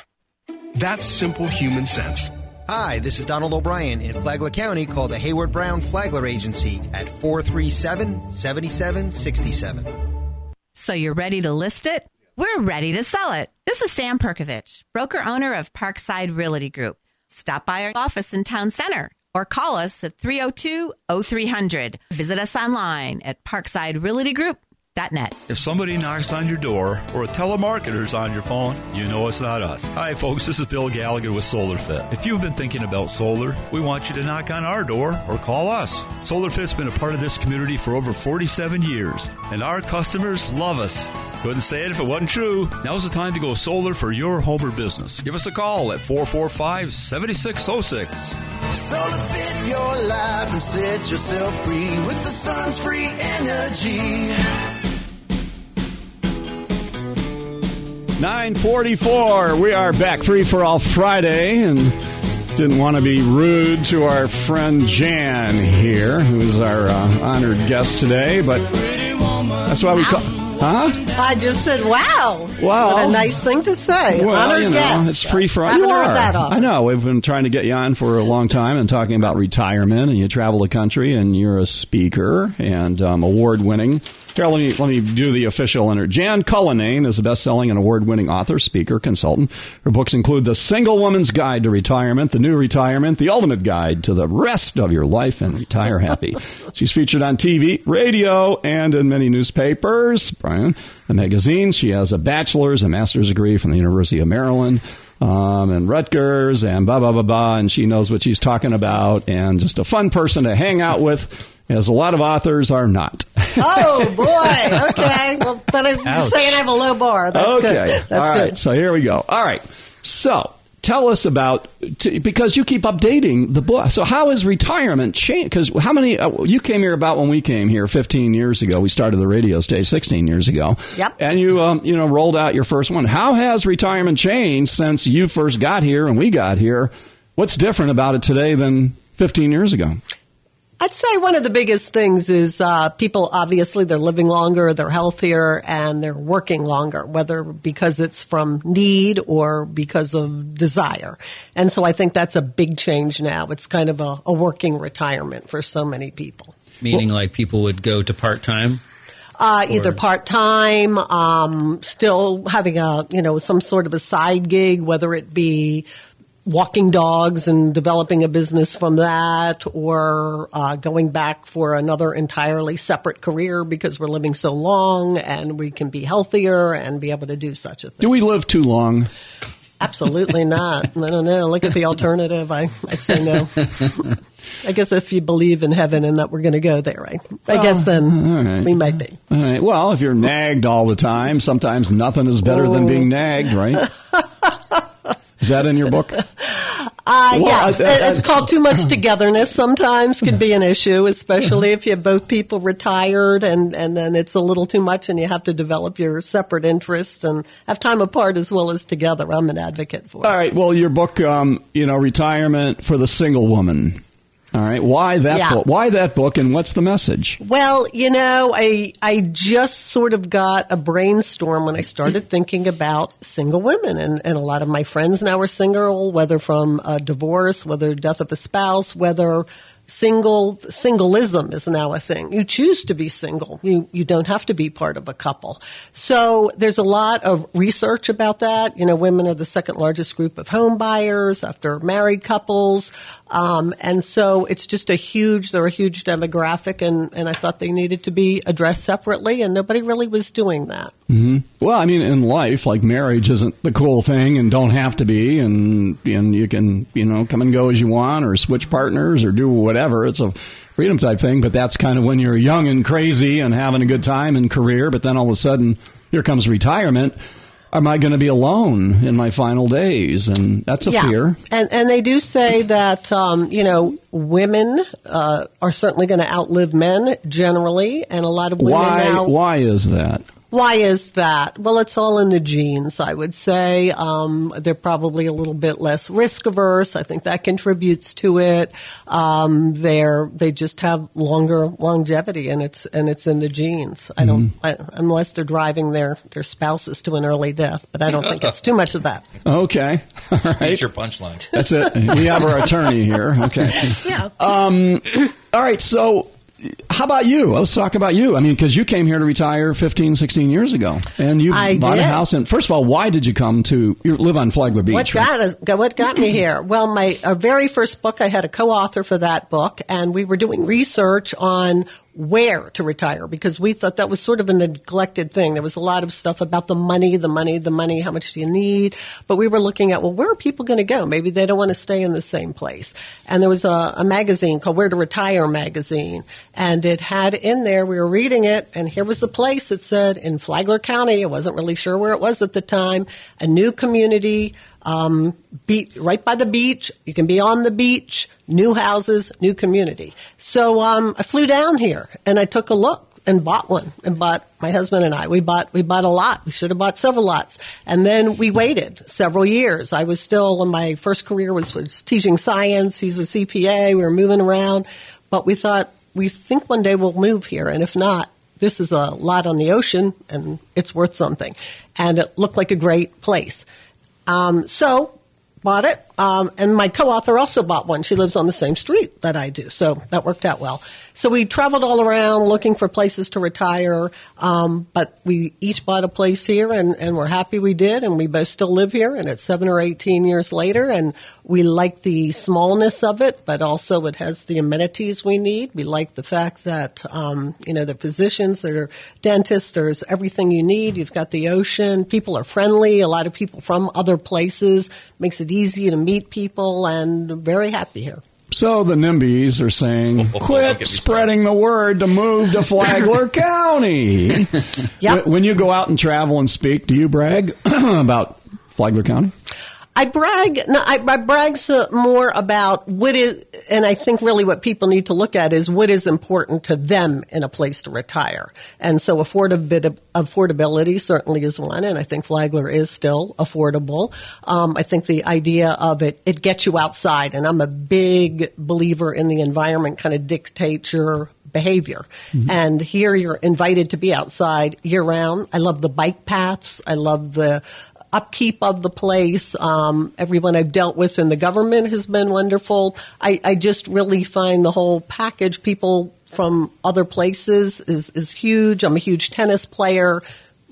That's simple human sense. Hi, this is Donald O'Brien in Flagler County. Call the Hayward Brown Flagler Agency at 437 7767. So you're ready to list it? We're ready to sell it. This is Sam Perkovich, broker owner of Parkside Realty Group. Stop by our office in Town Center or call us at 302 0300. Visit us online at parksiderealtygroup.net. If somebody knocks on your door or a telemarketer's on your phone, you know it's not us. Hi, folks, this is Bill Gallagher with SolarFit. If you've been thinking about solar, we want you to knock on our door or call us. SolarFit's been a part of this community for over 47 years, and our customers love us. Couldn't say it if it wasn't true. Now's the time to go solar for your home or business. Give us a call at 445 7606. Solar fit your life and set yourself free with the sun's free energy. 944. We are back free for all Friday and didn't want to be rude to our friend Jan here, who's our uh, honored guest today, but that's why we call. Huh? I just said, "Wow, Wow. what a nice thing to say." Well, Honored you know, guest. it's free for Haven't you are. I know. We've been trying to get you on for a long time and talking about retirement, and you travel the country, and you're a speaker and um, award winning. Here, let me let me do the official inter. Jan Cullinane is a best-selling and award-winning author, speaker, consultant. Her books include The Single Woman's Guide to Retirement, The New Retirement, The Ultimate Guide to the Rest of Your Life and Retire Happy. She's featured on TV, radio, and in many newspapers. Brian, the magazine. She has a bachelor's and master's degree from the University of Maryland. Um, and Rutgers and blah blah blah blah, and she knows what she's talking about, and just a fun person to hang out with, as a lot of authors are not. Oh boy. Okay. Well, then I'm Ouch. saying I have a low bar. That's okay. good. That's All good. right. So here we go. All right. So tell us about t- because you keep updating the book. So how has retirement changed? Because how many uh, you came here about when we came here 15 years ago? We started the radio station 16 years ago. Yep. And you um, you know rolled out your first one. How has retirement changed since you first got here and we got here? What's different about it today than 15 years ago? I'd say one of the biggest things is uh, people obviously they're living longer, they're healthier, and they're working longer, whether because it's from need or because of desire. And so I think that's a big change now. It's kind of a, a working retirement for so many people. Meaning, like people would go to part time. Uh, either part time, um, still having a you know some sort of a side gig, whether it be walking dogs and developing a business from that, or uh, going back for another entirely separate career because we're living so long and we can be healthier and be able to do such a thing. Do we live too long? Absolutely not. I don't know. Look at the alternative. I, I'd say no. I guess if you believe in heaven and that we're going to go there, I, I guess then right. we might be. All right. Well, if you're nagged all the time, sometimes nothing is better than being nagged, right? Is that in your book? Uh, Well, yeah, I- I- it's called too much togetherness. Sometimes can be an issue, especially if you have both people retired and, and then it's a little too much and you have to develop your separate interests and have time apart as well as together. I'm an advocate for. All right. Well, your book, um, you know, retirement for the single woman. All right. Why that Yeah. book? Why that book? And what's the message? Well, you know, I I just sort of got a brainstorm when I started thinking about single women, and, and a lot of my friends now are single, whether from a divorce, whether death of a spouse, whether single singleism is now a thing. You choose to be single. You you don't have to be part of a couple. So there's a lot of research about that. You know, women are the second largest group of home buyers after married couples, um, and so it's just a huge. They're a huge demographic, and and I thought they needed to be addressed separately, and nobody really was doing that. Hmm Well, I mean, in life, like marriage isn't the cool thing, and don't have to be, and and you can you know come and go as you want, or switch partners, or do whatever. It's a freedom type thing, but that's kind of when you're young and crazy and having a good time and career. But then all of a sudden, here comes retirement. Am I going to be alone in my final days? And that's a yeah. fear. And and they do say that um, you know women uh, are certainly going to outlive men generally, and a lot of women Why? now. Why is that? Why is that? Well, it's all in the genes, I would say. Um, they're probably a little bit less risk averse. I think that contributes to it. Um, they're they just have longer longevity, and it's and it's in the genes. I don't I, unless they're driving their their spouses to an early death, but I don't think it's too much of that. Okay, all right. Here's your punchline. That's it. We have our attorney here. Okay. Yeah. Um, all right. So, how about you? Let's talk about you. I mean, because you came here to retire 15, 16 years ago, and you I bought a house. And first of all, why did you come to? You live on Flagler Beach. What right? got what got me here? Well, my very first book, I had a co-author for that book, and we were doing research on where to retire because we thought that was sort of a neglected thing. There was a lot of stuff about the money, the money, the money, how much do you need? But we were looking at, well, where are people going to go? Maybe they don't want to stay in the same place. And there was a, a magazine called Where to Retire magazine. And it had in there, we were reading it, and here was the place. It said in Flagler County, I wasn't really sure where it was at the time, a new community um, right by the beach. You can be on the beach. New houses, new community. So um, I flew down here and I took a look and bought one and bought my husband and I we bought we bought a lot. We should have bought several lots. And then we waited several years. I was still in my first career was, was teaching science. He's a CPA we were moving around. But we thought we think one day we'll move here. And if not this is a lot on the ocean and it's worth something. And it looked like a great place um, so bought it. Um, and my co-author also bought one. She lives on the same street that I do, so that worked out well. So we traveled all around looking for places to retire, um, but we each bought a place here, and, and we're happy we did, and we both still live here, and it's seven or eighteen years later, and we like the smallness of it, but also it has the amenities we need. We like the fact that um, you know the physicians, there are dentists, there's everything you need. You've got the ocean, people are friendly. A lot of people from other places makes it easy to meet people, and very happy here. So the NIMBYs are saying, quit spreading the word to move to Flagler County. Yep. When you go out and travel and speak, do you brag about Flagler County? I brag. No, I, I brags uh, more about what is, and I think really what people need to look at is what is important to them in a place to retire. And so affordability, affordability certainly is one, and I think Flagler is still affordable. Um, I think the idea of it, it gets you outside, and I'm a big believer in the environment kind of dictates your behavior. And here you're invited to be outside year round. I love the bike paths. I love the upkeep of the place. Um, everyone I've dealt with in the government has been wonderful. I, I just really find the whole package. People from other places is, is huge. I'm a huge tennis player.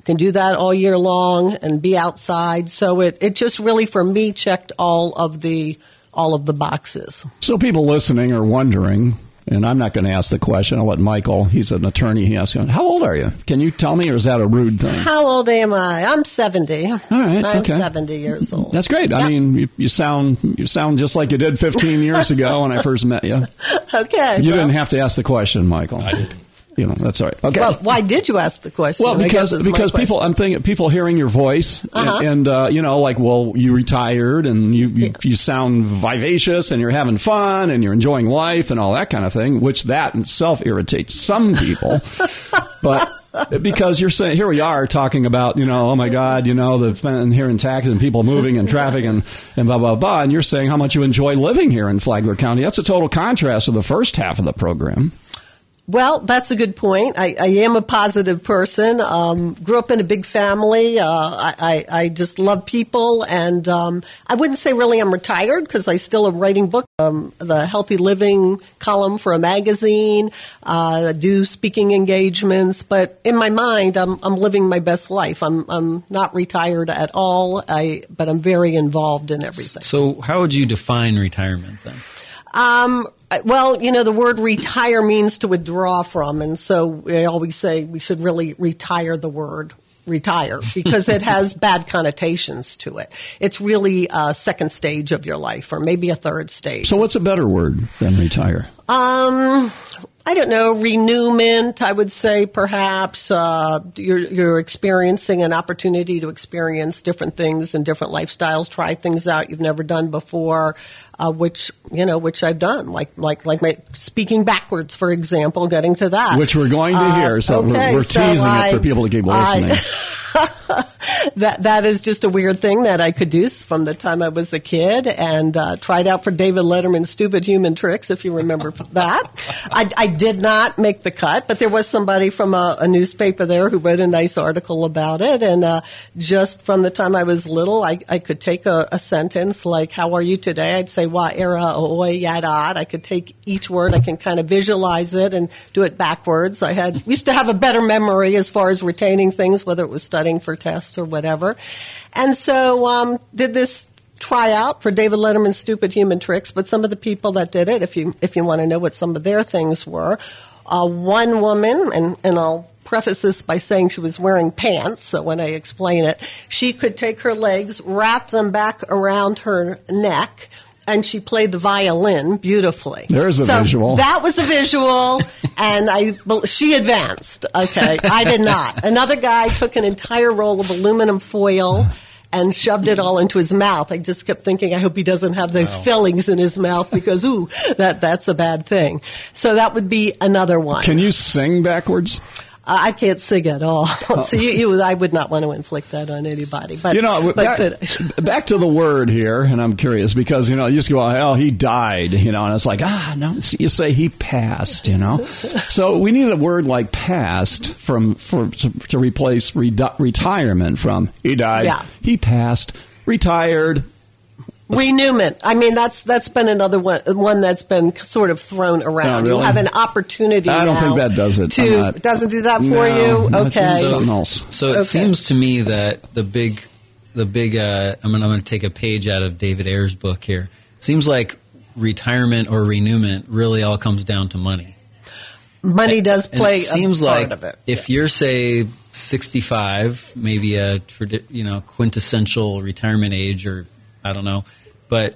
Can do that all year long and be outside. So it, it just really for me checked all of the all of the boxes. So people listening are wondering, and I'm not going to ask the question. I'll let Michael. He's an attorney. He asks, "How old are you? Can you tell me, or is that a rude thing?" How old am I? I'm 70. All right, I'm okay. 70 years old. That's great. I mean, you, you sound you sound just like you did 15 years ago when I first met you. Okay. You well, didn't have to ask the question, Michael. I did. You know, that's all right. Okay. well, why did you ask the question? Well, because guess is my because people, question. I'm thinking people hearing your voice Uh-huh. and, uh, you know, like, well, you retired and you, you you sound vivacious and you're having fun and you're enjoying life and all that kind of thing, which that in itself irritates some people, but. Because you're saying here we are talking about you know oh my god you know the and here in taxes and people moving and traffic and and blah blah blah and you're saying how much you enjoy living here in Flagler County that's a total contrast to the first half of the program Well, that's a good point. I, I am a positive person. Um, grew up in a big family. Uh, I, I, just love people, and um, I wouldn't say really I'm retired because I still am writing books. Um, the healthy living column for a magazine. Uh, do speaking engagements, but in my mind, I'm I'm living my best life. I'm I'm not retired at all. I but I'm very involved in everything. So, how would you define retirement then? Um, well, you know, the word retire means to withdraw from, and so I always say we should really retire the word retire because it has bad connotations to it. It's really a second stage of your life, or maybe a third stage. so what's a better word than retire Um, I don't know, renewment, I would say perhaps. Uh, you're, you're experiencing an opportunity to experience different things and different lifestyles, try things out you've never done before, uh, which, you know, which I've done. Like, like, like my speaking backwards, for example, getting to that. which we're going to Uh, hear. So we're, we're so teasing I- it for people to keep I- that that is just a weird thing that I could do from the time I was a kid, and uh, tried out for David Letterman's "Stupid Human Tricks," if you remember that. I, I did not make the cut, but there was somebody from a, a newspaper there who wrote a nice article about it, and uh, just from the time I was little, I, I could take a, a sentence like "How are you today?" I'd say "Wa era oi yadat." I could take each word, I can kind of visualize it and do it backwards. I had used to have a better memory as far as retaining things, whether it was studying for tests or whatever. And so um, did this tryout for David Letterman's Stupid Human Tricks, but some of the people that did it, if you if you want to know what some of their things were, Uh, one woman, and, and I'll preface this by saying she was wearing pants, so when I explain it, she could take her legs, wrap them back around her neck, and she played the violin beautifully. There's a so visual. That was a visual, and I she advanced. Okay, I did not. Another guy took an entire roll of aluminum foil and shoved it all into his mouth. I just kept thinking, I hope he doesn't have those Wow. fillings in his mouth because ooh, that that's a bad thing. So that would be another one. Can you sing backwards? I can't sing at all. so you, you, I would not want to inflict that on anybody. But you know, but back, back to the word here, and I'm curious because you know you just go, "Oh, he died," you know, and it's like, ah, no, you say he passed, you know. so we need a word like "passed" from for to replace redu- retirement from he died, Yeah. he passed, retired. Renewment. I mean, that's that's been another one one that's been sort of thrown around. Really? You have an opportunity. I don't now think that does it. To not- doesn't do that for No, you. not- Okay. something else. So it Okay. seems to me that the big, the big. Uh, I'm gonna, I'm going to take a page out of David Ayer's book here. Seems like retirement or renewment really all comes down to money. Money does And play it seems a part like of it. if you're say 65, maybe a you know quintessential retirement age, or I don't know, but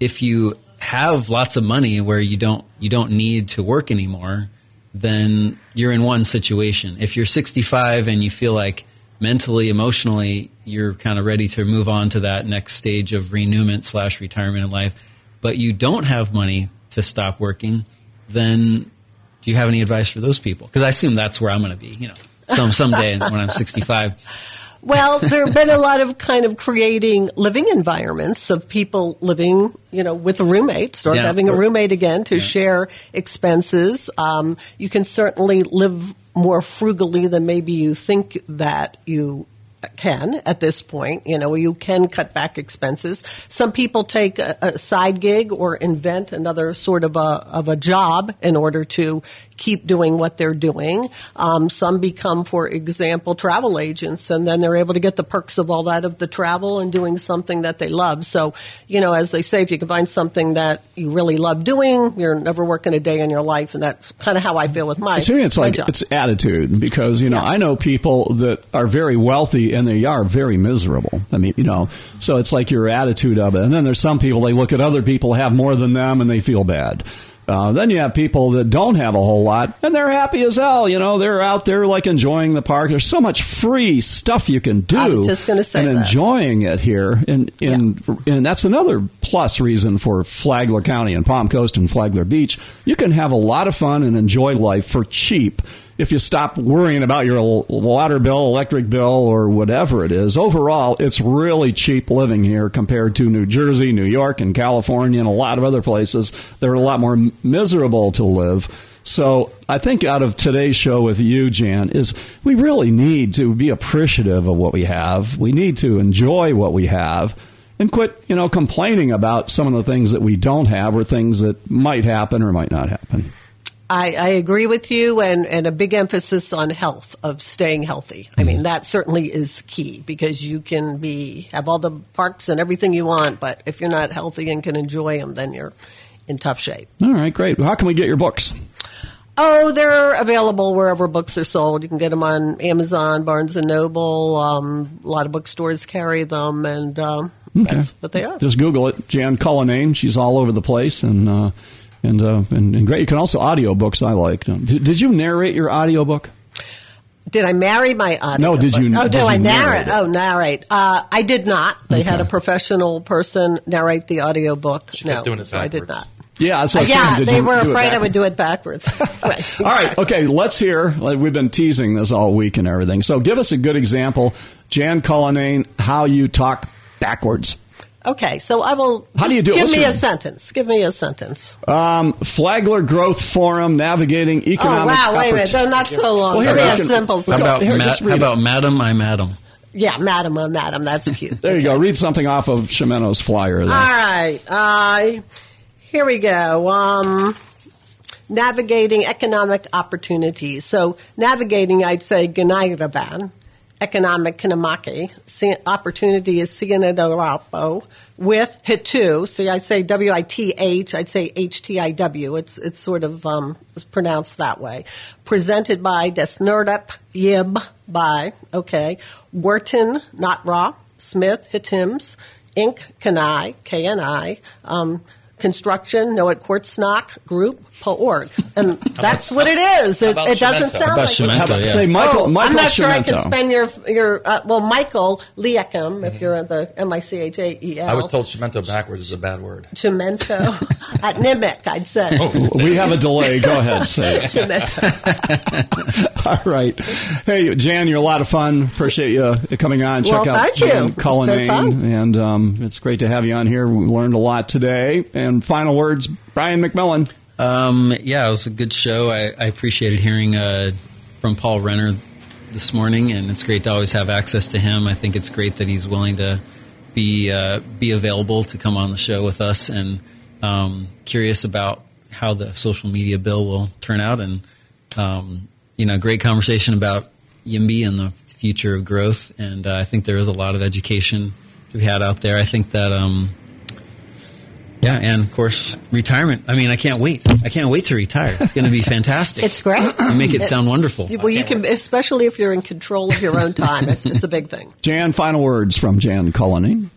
if you have lots of money where you don't you don't need to work anymore, then you're in one situation. If you're 65 and you feel like mentally, emotionally, you're kind of ready to move on to that next stage of renewment slash retirement in life, but you don't have money to stop working, then do you have any advice for those people? Because I assume that's where I'm going to be, you know, some someday when I'm 65. Well, there have been a lot of kind of creating living environments of people living, you know, with roommates or Yeah. having a roommate again to share expenses. Um, you can certainly live more frugally than maybe you think that you can at this point. You know, you can cut back expenses. Some people take a, a side gig or invent another sort of a of a job in order to keep doing what they're doing. Um, some become, for example, travel agents, and then they're able to get the perks of all that of the travel and doing something that they love. So, you know, as they say, if you can find something that you really love doing, you're never working a day in your life, and that's kind of how I feel with my. To me, it's like job. it's attitude because you know I know people that are very wealthy and they are very miserable. I mean, you know, so it's like your attitude of it. And then there's some people they look at other people have more than them and they feel bad. Uh, then you have people that don't have a whole lot and they're happy as hell. You know, they're out there like enjoying the park. There's so much free stuff you can do. I was just gonna say and that. enjoying it here, and and and that's another plus reason for Flagler County and Palm Coast and Flagler Beach. You can have a lot of fun and enjoy life for cheap if you stop worrying about your water bill, electric bill, or whatever it is. Overall, it's really cheap living here compared to New Jersey, New York, and California, and a lot of other places. They're a lot more miserable to live. So I think out of today's show with you, Jan, is we really need to be appreciative of what we have. We need to enjoy what we have and quit, you know, complaining about some of the things that we don't have or things that might happen or might not happen. I, I agree with you, and, and a big emphasis on health of staying healthy. I mean, that certainly is key because you can be have all the parks and everything you want, but if you're not healthy and can enjoy them, then you're in tough shape. All right, great. How can we get your books? Oh, they're available wherever books are sold. You can get them on Amazon, Barnes and Noble. Um, a lot of bookstores carry them, and um, Okay. that's what they are. Just Google it, Jan Cullinane. She's all over the place, and uh, and, uh, and and great. You can also audiobooks. I like. Did, did you narrate your audiobook? Did I marry my audio? No, did you- Oh, did do I narrate narrate? Oh, narrate. Uh, I did not. They had a professional person narrate the audio book. no, doing it so I did backwards. not. Yeah, that's Uh, what I was yeah, they you were afraid I would do it backwards. Right, All right, okay, let's hear. Like, we've been teasing this all week and everything. So give us a good example, Jan Cullinane, how you talk backwards. Okay, so I will. How do you do? Give me your- a sentence. Give me a sentence. Um, Flagler Growth Forum, navigating economic. Oh wow! Wait a minute. opport- No, not so long. Well, here, give me I a simple How How about, Here, ma- just read how about Madam, I'm Madam? Yeah, madam, uh, madam. That's cute. There you go. Read something off of Chiumento's flyer. There. All right. Uh, here we go. Um, navigating economic opportunities. So navigating, I'd say Ganayraban. Economic kinamaki. Opportunity is Siganadarapo with Hitu. See, I say W-I-T-H, I'd say H-T-I-W. It's, it's sort of, um, it's pronounced that way. Presented by Desnerdep Yib by, okay, Wharton, not Raw, Smith, Hitims, Inc., Kanai, K-N-I, um, construction, Noah Kortsnock Group, org, and that's what it is. It, it doesn't sound about like Chiumento, yeah. Say Michael. Oh, Michael I'm not sure I can spend your your uh, well Michael Liakim if you're at the M I C H A E L. I was told Chiumento backwards is a bad word. Chiumento at Nimic, I'd say. Oh. We have a delay. Go ahead, say it. All right. Hey, Jan, you're a lot of fun. Appreciate you coming on. Check Well, out thank you. Jan It's Cullinane, and um, it's great to have you on here. We learned a lot today. And final words, Brian McMillan. Um, yeah, it was a good show. I, I appreciated hearing uh, from Paul Renner this morning, and it's great to always have access to him. I think it's great that he's willing to be uh, be available to come on the show with us, and um, curious about how the social media bill will turn out. And um, you know, great conversation about YIMBY and the future of growth. And uh, I think there is a lot of education to be had out there. I think that. Um, yeah, and of course, retirement. I mean, I can't wait. I can't wait to retire. It's going to be fantastic. It's great. You make it sound wonderful. well, you can, especially if you're in control of your own time. It's, it's a big thing. Jan, final words from Jan Cullinane.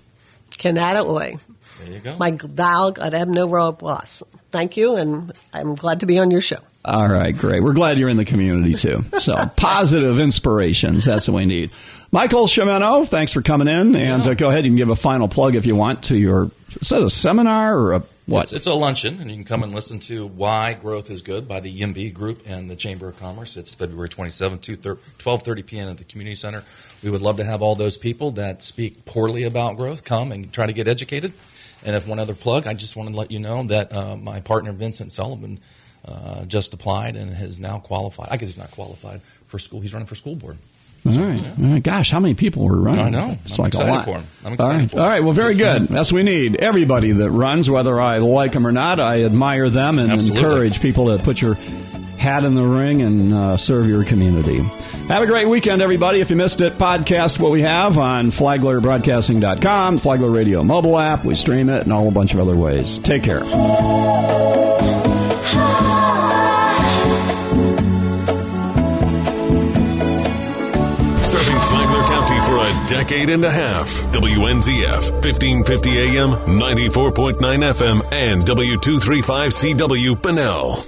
Canada Oy. There you go. My dog at Ebno Road was. Thank you, and I'm glad to be on your show. All right, great. We're glad you're in the community too. So positive inspirations. That's what we need. Michael Chiumento, thanks for coming in. And uh, go ahead and give a final plug if you want to your. Is that a seminar or a what? It's, it's a luncheon, and you can come and listen to Why Growth is Good by the YIMBY Group and the Chamber of Commerce. It's February 27th, 12.30 p.m. at the Community Center. We would love to have all those people that speak poorly about growth come and try to get educated. And if one other plug, I just want to let you know that uh, my partner, Vincent Sullivan, uh, just applied and has now qualified. I guess he's not qualified for school. He's running for school board. All right. All right. Gosh, how many people were running? I know. It's I'm like a lot. for him. I'm excited right. for him. All right. Well, very Good for good. him. That's what we need. Everybody that runs, whether I like them or not, I admire them and Absolutely. encourage people to put your hat in the ring and uh, serve your community. Have a great weekend, everybody. If you missed it, podcast what we have on flaglerbroadcasting.com, Flagler Radio mobile app. We stream it and all a bunch of other ways. Take care. Decade and a half. WNZF, 1550 AM, 94.9 FM, and W235CW, Bunnell.